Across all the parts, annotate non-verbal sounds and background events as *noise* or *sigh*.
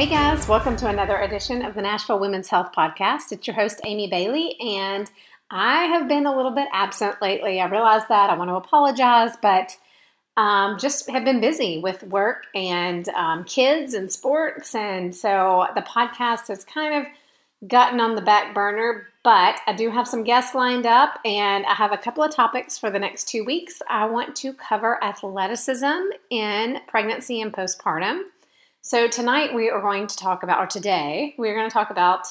Hey guys, welcome to another edition of the Nashville Women's Health Podcast. It's your host, Aimee Bailey, and I have been a little bit absent lately. I realize that. I want to apologize, but um, just have been busy with work and um, kids and sports. And so the podcast has kind of gotten on the back burner, but I do have some guests lined up, and I have a couple of topics for the next two weeks. I want to cover athleticism in pregnancy and postpartum. So, tonight we are going to talk about, or today, we're going to talk about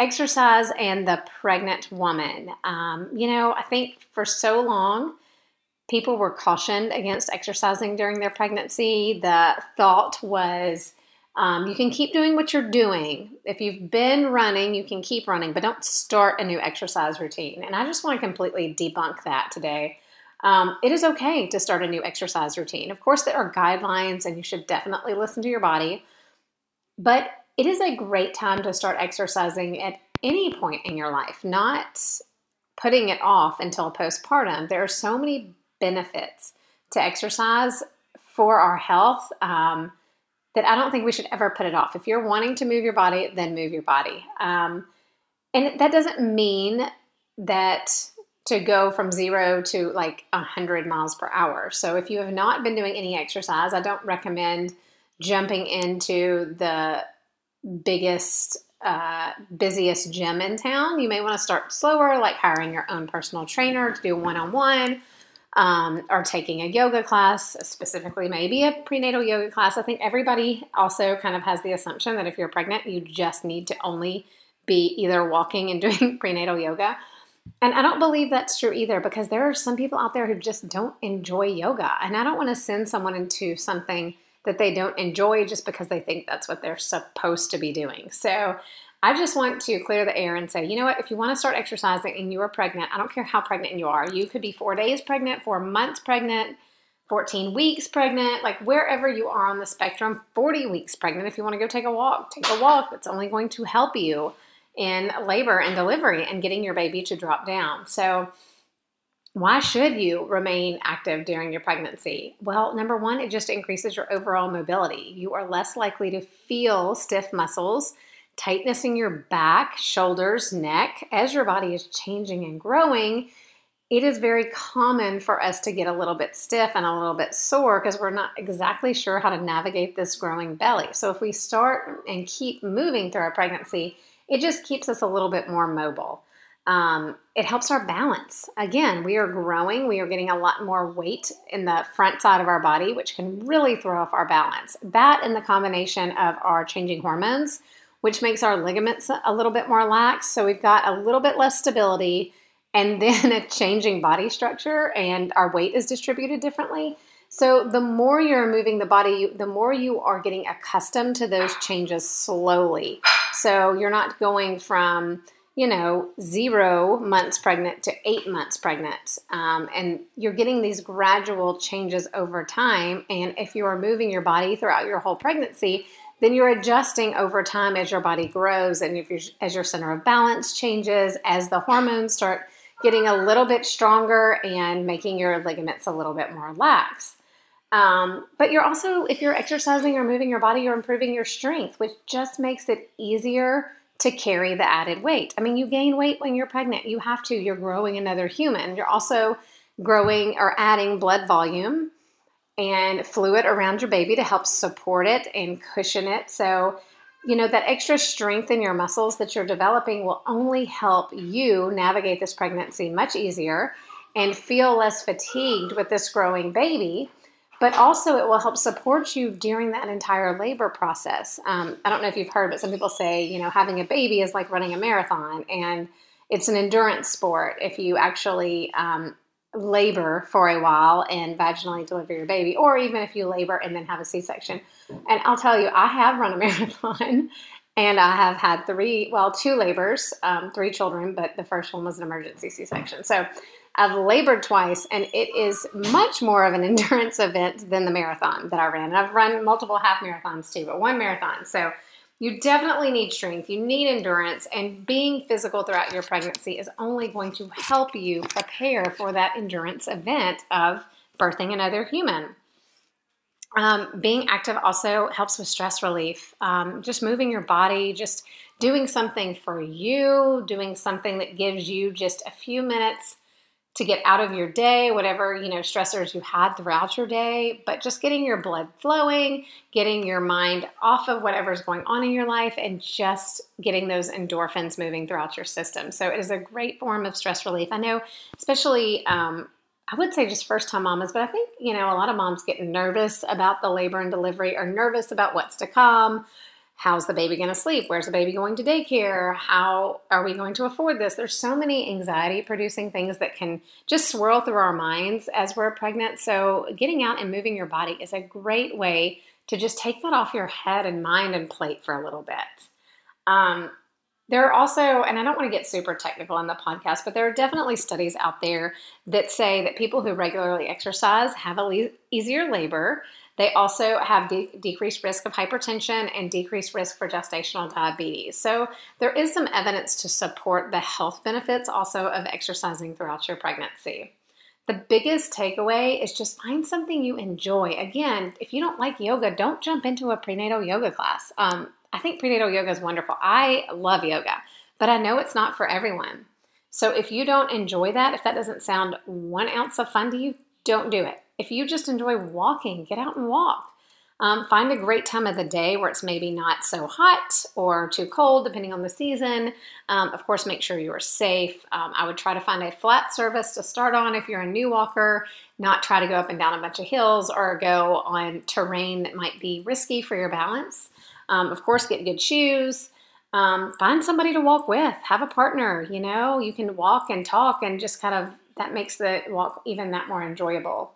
exercise and the pregnant woman. Um, you know, I think for so long, people were cautioned against exercising during their pregnancy. The thought was, um, you can keep doing what you're doing. If you've been running, you can keep running, but don't start a new exercise routine. And I just want to completely debunk that today. Um, it is okay to start a new exercise routine. Of course, there are guidelines and you should definitely listen to your body, but it is a great time to start exercising at any point in your life, not putting it off until postpartum. There are so many benefits to exercise for our health um, that I don't think we should ever put it off. If you're wanting to move your body, then move your body. Um, and that doesn't mean that to go from zero to like 100 miles per hour. So if you have not been doing any exercise, I don't recommend jumping into the biggest, uh, busiest gym in town. You may want to start slower, like hiring your own personal trainer to do one on one. or taking a yoga class, specifically maybe a prenatal yoga class. I think everybody also kind of has the assumption that if you're pregnant, you just need to only be either walking and *laughs* doing prenatal yoga and I don't believe that's true either because there are some people out there who just don't enjoy yoga. And I don't want to send someone into something that they don't enjoy just because they think that's what they're supposed to be doing. So I just want to clear the air and say, you know what, if you want to start exercising and you are pregnant, I don't care how pregnant you are, you could be four days pregnant, four months pregnant, 14 weeks pregnant, like wherever you are on the spectrum, 40 weeks pregnant. If you want to go take a walk, take a walk. That's only going to help you in labor and delivery and getting your baby to drop down. So, why should you remain active during your pregnancy? Well, number one, it just increases your overall mobility. You are less likely to feel stiff muscles, tightness in your back, shoulders, neck. As your body is changing and growing, it is very common for us to get a little bit stiff and a little bit sore because we're not exactly sure how to navigate this growing belly. So, if we start and keep moving through our pregnancy, it just keeps us a little bit more mobile. Um, it helps our balance. Again, we are growing, we are getting a lot more weight in the front side of our body, which can really throw off our balance. That and the combination of our changing hormones, which makes our ligaments a little bit more lax. So we've got a little bit less stability and then *laughs* a changing body structure, and our weight is distributed differently. So the more you're moving the body, the more you are getting accustomed to those changes slowly. So you're not going from, you know, zero months pregnant to eight months pregnant. Um, and you're getting these gradual changes over time. And if you are moving your body throughout your whole pregnancy, then you're adjusting over time as your body grows and if as your center of balance changes, as the hormones start getting a little bit stronger and making your ligaments a little bit more lax. Um, but you're also, if you're exercising or moving your body, you're improving your strength, which just makes it easier to carry the added weight. I mean, you gain weight when you're pregnant. You have to. You're growing another human. You're also growing or adding blood volume and fluid around your baby to help support it and cushion it. So, you know, that extra strength in your muscles that you're developing will only help you navigate this pregnancy much easier and feel less fatigued with this growing baby but also it will help support you during that entire labor process. Um, I don't know if you've heard, but some people say, you know, having a baby is like running a marathon and it's an endurance sport. If you actually um, labor for a while and vaginally deliver your baby, or even if you labor and then have a C section. And I'll tell you, I have run a *laughs* marathon and I have had three, well, two labors, um, three children, but the first one was an emergency C section. So I've labored twice, and it is much more of an *laughs* endurance event than the marathon that I ran. And I've run multiple half marathons too, but one marathon. So you definitely need strength, you need endurance, and being physical throughout your pregnancy is only going to help you prepare for that endurance event of birthing another human. Um, being active also helps with stress relief. Um, just moving your body, just doing something for you, doing something that gives you just a few minutes to get out of your day, whatever, you know, stressors you had throughout your day, but just getting your blood flowing, getting your mind off of whatever's going on in your life and just getting those endorphins moving throughout your system. So it is a great form of stress relief. I know, especially um, I would say just first time mamas, but I think, you know, a lot of moms get nervous about the labor and delivery or nervous about what's to come how's the baby going to sleep? Where's the baby going to daycare? How are we going to afford this? There's so many anxiety producing things that can just swirl through our minds as we're pregnant. So, getting out and moving your body is a great way to just take that off your head and mind and plate for a little bit. Um, there are also, and I don't want to get super technical in the podcast, but there are definitely studies out there that say that people who regularly exercise have a le- easier labor. They also have de- decreased risk of hypertension and decreased risk for gestational diabetes. So there is some evidence to support the health benefits also of exercising throughout your pregnancy. The biggest takeaway is just find something you enjoy. Again, if you don't like yoga, don't jump into a prenatal yoga class. Um, I think prenatal yoga is wonderful. I love yoga, but I know it's not for everyone. So if you don't enjoy that, if that doesn't sound one ounce of fun to you, don't do it. If you just enjoy walking, get out and walk. Um, find a great time of the day where it's maybe not so hot or too cold, depending on the season. Um, of course, make sure you are safe. Um, I would try to find a flat surface to start on if you're a new walker, not try to go up and down a bunch of hills or go on terrain that might be risky for your balance. Um, of course, get good shoes. Um, find somebody to walk with, have a partner. You know, you can walk and talk and just kind of that makes the walk even that more enjoyable.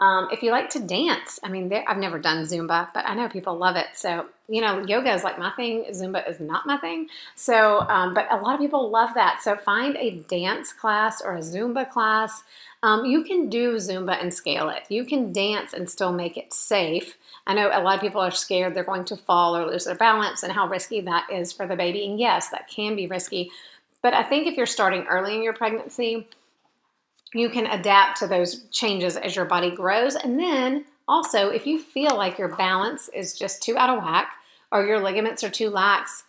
Um, if you like to dance, I mean, I've never done Zumba, but I know people love it. So, you know, yoga is like my thing, Zumba is not my thing. So, um, but a lot of people love that. So, find a dance class or a Zumba class. Um, you can do Zumba and scale it. You can dance and still make it safe. I know a lot of people are scared they're going to fall or lose their balance and how risky that is for the baby. And yes, that can be risky. But I think if you're starting early in your pregnancy, you can adapt to those changes as your body grows. And then also, if you feel like your balance is just too out of whack or your ligaments are too lax,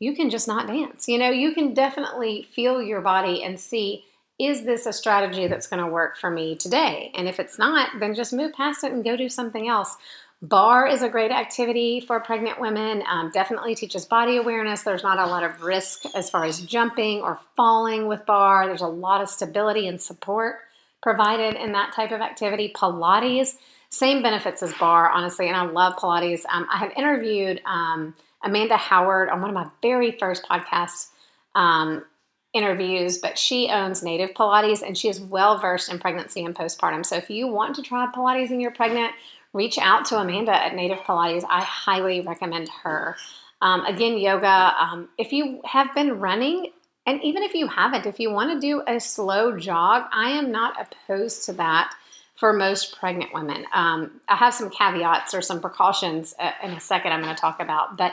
you can just not dance. You know, you can definitely feel your body and see is this a strategy that's going to work for me today? And if it's not, then just move past it and go do something else. Barre is a great activity for pregnant women. Um, definitely teaches body awareness. There's not a lot of risk as far as jumping or falling with barre. There's a lot of stability and support provided in that type of activity. Pilates, same benefits as barre, honestly, and I love Pilates. Um, I have interviewed um, Amanda Howard on one of my very first podcast um, interviews, but she owns Native Pilates and she is well versed in pregnancy and postpartum. So if you want to try Pilates and you're pregnant, reach out to Amanda at Native Pilates. I highly recommend her. Um, again, yoga. Um, if you have been running, and even if you haven't, if you want to do a slow jog, I am not opposed to that for most pregnant women. Um, I have some caveats or some precautions uh, in a second I'm going to talk about, but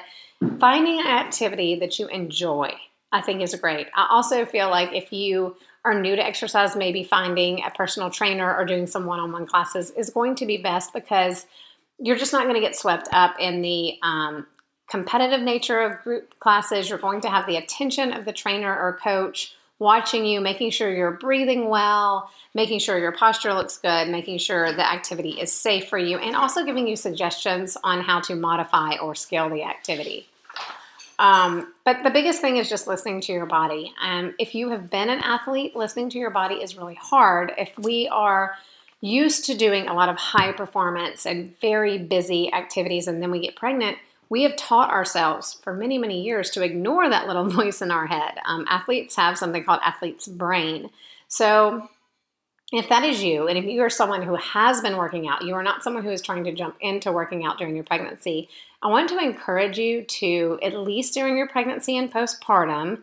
finding an activity that you enjoy, I think is great. I also feel like if you are new to exercise, maybe finding a personal trainer or doing some one on one classes is going to be best because you're just not going to get swept up in the um, competitive nature of group classes. You're going to have the attention of the trainer or coach watching you, making sure you're breathing well, making sure your posture looks good, making sure the activity is safe for you, and also giving you suggestions on how to modify or scale the activity. Um, but the biggest thing is just listening to your body. And um, if you have been an athlete, listening to your body is really hard. If we are used to doing a lot of high performance and very busy activities and then we get pregnant, we have taught ourselves for many, many years to ignore that little *laughs* voice in our head. Um, athletes have something called athlete's brain. So if that is you, and if you are someone who has been working out, you are not someone who is trying to jump into working out during your pregnancy, I want to encourage you to, at least during your pregnancy and postpartum,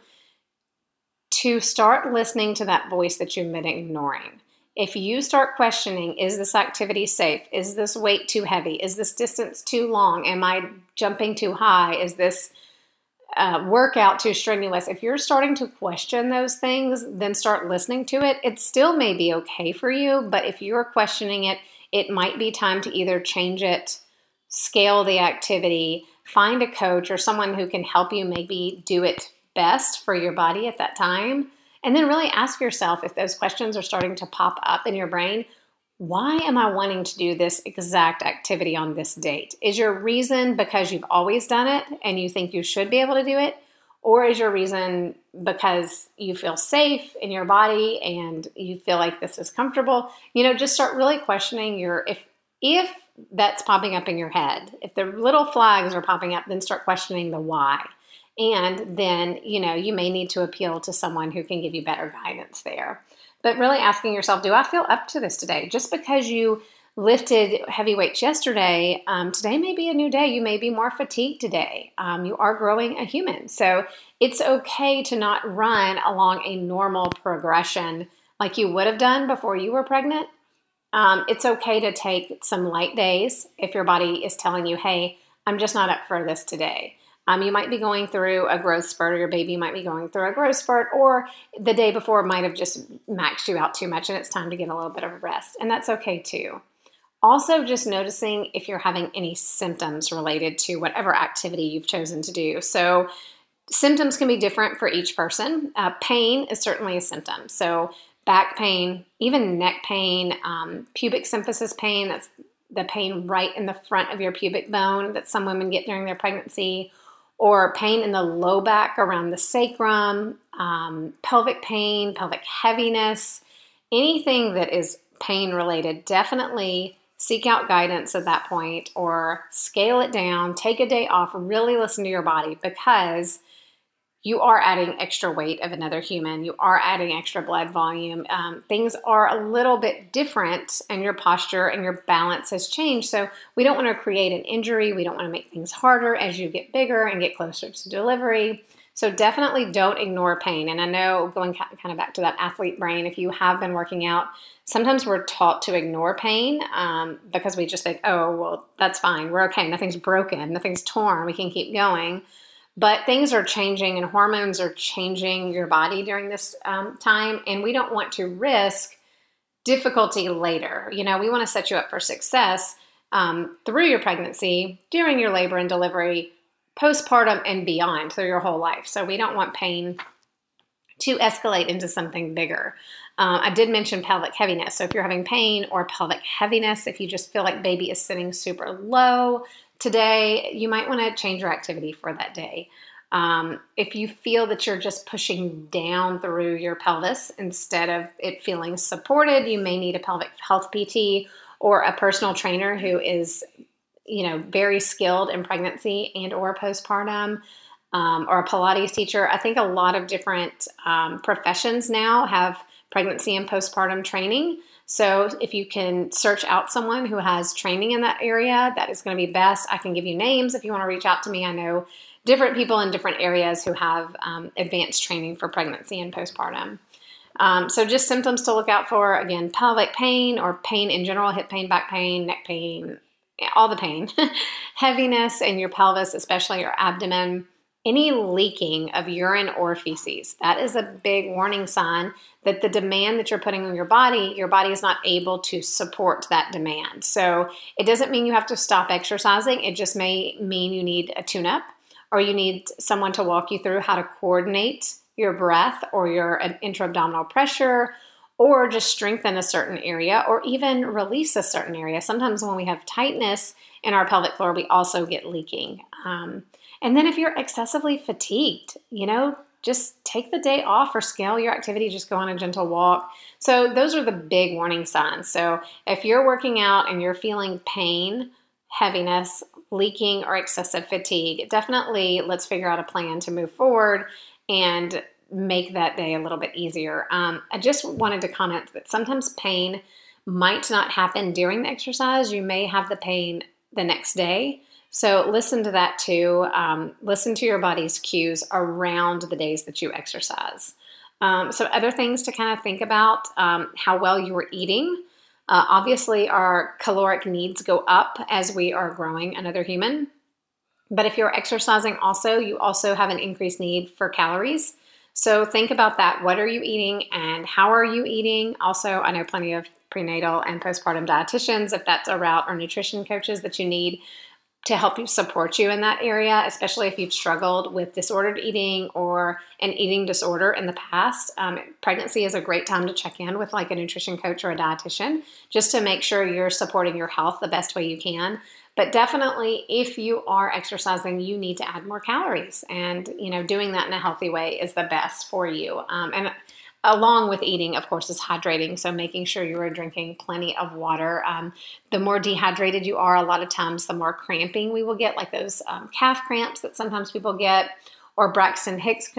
to start listening to that voice that you've been ignoring. If you start questioning, is this activity safe? Is this weight too heavy? Is this distance too long? Am I jumping too high? Is this uh, workout too strenuous, if you're starting to question those things, then start listening to it. It still may be okay for you, but if you're questioning it, it might be time to either change it, scale the activity, find a coach or someone who can help you maybe do it best for your body at that time. And then really ask yourself if those questions are starting to pop up in your brain why am I wanting to do this exact activity on this date? Is your reason because you've always done it and you think you should be able to do it? Or is your reason because you feel safe in your body and you feel like this is comfortable? You know, just start really questioning your if if that's popping up in your head, if the little flags are popping up, then start questioning the why. And then, you know, you may need to appeal to someone who can give you better guidance there. But really asking yourself, do I feel up to this today? Just because you lifted heavy weights yesterday, um, today may be a new day. You may be more fatigued today. Um, you are growing a human. So it's okay to not run along a normal progression like you would have done before you were pregnant. Um, it's okay to take some light days if your body is telling you, hey, I'm just not up for this today. Um, you might be going through a growth spurt, or your baby might be going through a growth spurt, or the day before might have just maxed you out too much and it's time to get a little bit of a rest. And that's okay too. Also, just noticing if you're having any symptoms related to whatever activity you've chosen to do. So, symptoms can be different for each person. Uh, pain is certainly a symptom. So, back pain, even neck pain, um, pubic symphysis pain that's the pain right in the front of your pubic bone that some women get during their pregnancy or pain in the low back around the sacrum, um, pelvic pain, pelvic heaviness, anything that is pain related, definitely seek out guidance at that point or scale it down, take a day off, really listen to your body because you are adding extra weight of another human. You are adding extra blood volume. Um, things are a little bit different, and your posture and your balance has changed. So, we don't want to create an injury. We don't want to make things harder as you get bigger and get closer to delivery. So, definitely don't ignore pain. And I know going kind of back to that athlete brain, if you have been working out, sometimes we're taught to ignore pain um, because we just think, oh, well, that's fine. We're okay. Nothing's broken, nothing's torn. We can keep going. But things are changing and hormones are changing your body during this um, time, and we don't want to risk difficulty later. You know, we want to set you up for success um, through your pregnancy, during your labor and delivery, postpartum, and beyond through your whole life. So we don't want pain to escalate into something bigger. Uh, I did mention pelvic heaviness. So if you're having pain or pelvic heaviness, if you just feel like baby is sitting super low, today, you might want to change your activity for that day. Um, if you feel that you're just pushing down through your pelvis instead of it feeling supported, you may need a pelvic health PT or a personal trainer who is, you know, very skilled in pregnancy and or postpartum. Um, or a Pilates teacher. I think a lot of different um, professions now have pregnancy and postpartum training. So if you can search out someone who has training in that area, that is going to be best. I can give you names if you want to reach out to me. I know different people in different areas who have um, advanced training for pregnancy and postpartum. Um, so just symptoms to look out for again, pelvic pain or pain in general, hip pain, back pain, neck pain, all the pain, *laughs* heaviness in your pelvis, especially your abdomen any leaking of urine or feces. That is a big warning sign that the demand that you're putting on your body, your body is not able to support that demand. So it doesn't mean you have to stop exercising, it just may mean you need a tune up or you need someone to walk you through how to coordinate your breath or your intra abdominal pressure or just strengthen a certain area or even release a certain area. Sometimes when we have tightness in our pelvic floor, we also get leaking. Um, and then if you're excessively fatigued, you know, just take the day off or scale your activity, just go on a gentle walk. So, those are the big warning signs. So, if you're working out and you're feeling pain, heaviness, leaking, or excessive fatigue, definitely let's figure out a plan to move forward and make that day a little bit easier. Um, I just wanted to comment that sometimes pain might not happen during the exercise. You may have the pain the next day. So listen to that too. Um, listen to your body's cues around the days that you exercise. Um, so, other things to kind of think about um, how well you are eating. Uh, obviously, our caloric needs go up as we are growing another human. But if you're exercising also, you also have an increased need for calories. So think about that. What are you eating and how are you eating? Also, I know plenty of prenatal and postpartum dietitians, if that's a route, or nutrition coaches that you need to help you support you in that area, especially if you've struggled with disordered eating or an eating disorder in the past. Um, pregnancy is a great time to check in with like a nutrition coach or a dietitian just to make sure you're supporting your health the best way you can. But definitely, if you are exercising, you need to add more calories, and you know, doing that in a healthy way is the best for you. Um, and along with eating, of course, is hydrating. So making sure you are drinking plenty of water. Um, the more dehydrated you are, a lot of times, the more cramping we will get, like those um, calf cramps that sometimes people get, or Braxton Hicks.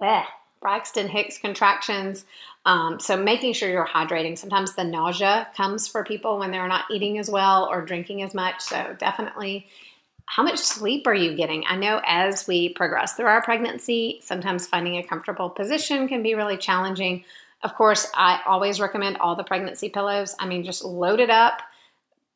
Bleh, Braxton Hicks contractions. Um, so making sure you're hydrating. Sometimes the nausea comes for people when they're not eating as well or drinking as much. So definitely how much sleep are you getting? I know as we progress through our pregnancy, sometimes finding a comfortable position can be really challenging. Of course, I always recommend all the pregnancy pillows. I mean, just load it up,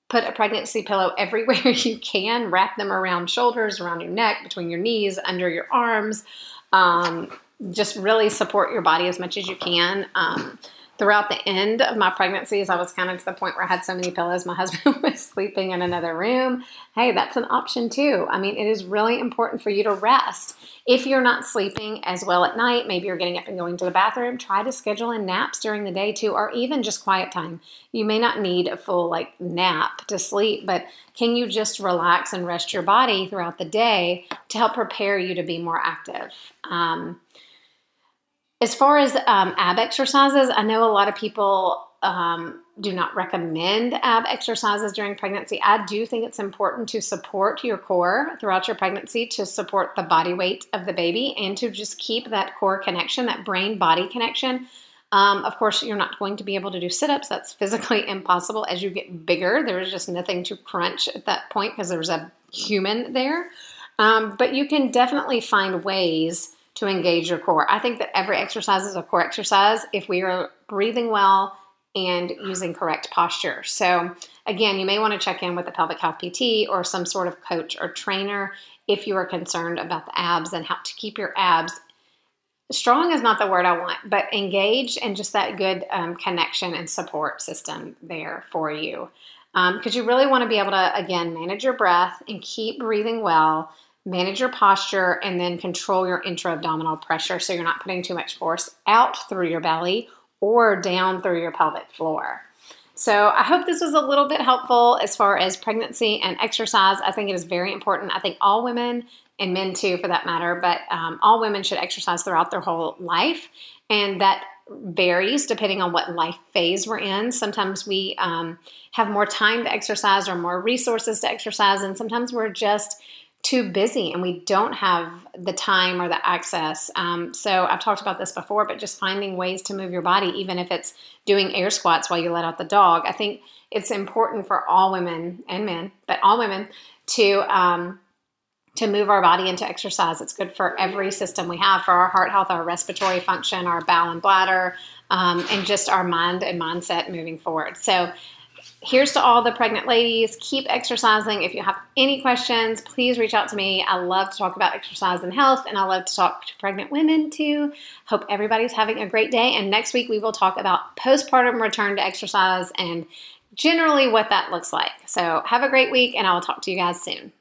put a pregnancy pillow *laughs* everywhere you can, wrap them around shoulders, around your neck, between your knees, under your arms. Um, just really support your body as much as you can. Um, throughout the end of my pregnancies, I was kind of to the point where I had so many pillows, my *laughs* husband was sleeping in another room. Hey, that's an option too. I mean, it is really important for you to rest. If you're not sleeping as well at night, maybe you're getting up and going to the bathroom, try to schedule in naps during the day too, or even just quiet time. You may not need a full like nap to sleep, but can you just relax and rest your body throughout the day to help prepare you to be more active? Um, as far as um, ab exercises, I know a lot of people um, do not recommend ab exercises during pregnancy. I do think it's important to support your core throughout your pregnancy to support the body weight of the baby and to just keep that core connection, that brain body connection. Um, of course, you're not going to be able to do sit ups. That's *laughs* physically impossible. As you get bigger, there's just nothing to crunch at that point because there's a human there. Um, but you can definitely find ways to engage your core. I think that every exercise is a core exercise if we are breathing well and using correct posture. So, again, you may want to check in with a pelvic health PT or some sort of coach or trainer if you are concerned about the abs and how to keep your abs strong is not the word I want, but engaged and just that good um, connection and support system there for you. Because um, you really want to be able to, again, manage your breath and keep breathing well manage your posture, and then control your intra-abdominal pressure so you're not putting too much force out through your belly or down through your pelvic floor. So, I hope this was a little bit helpful as far as pregnancy and exercise. I think it is very important. I think all women and men too, for that matter, but um, all women should exercise throughout their whole life. And that varies depending on what life phase we're in. Sometimes we um, have more time to exercise or more resources to exercise, and sometimes we're just too busy and we don't have the time or the access. Um, so I've talked about this before, but just finding ways to move your body, even if it's doing air squats while you let out the dog. I think it's important for all women and men, but all women to um, to move our body into exercise. It's good for every system we have, for our heart health, our respiratory function, our bowel and bladder, um, and just our mind and mindset moving forward. So here's to all the pregnant ladies. Keep exercising. If you have any questions, please reach out to me. I love to talk about exercise and health, and I love to talk to pregnant women too. Hope everybody's having a great day. And next week, we will talk about postpartum return to exercise and generally what that looks like. So, have a great week, and I will talk to you guys soon.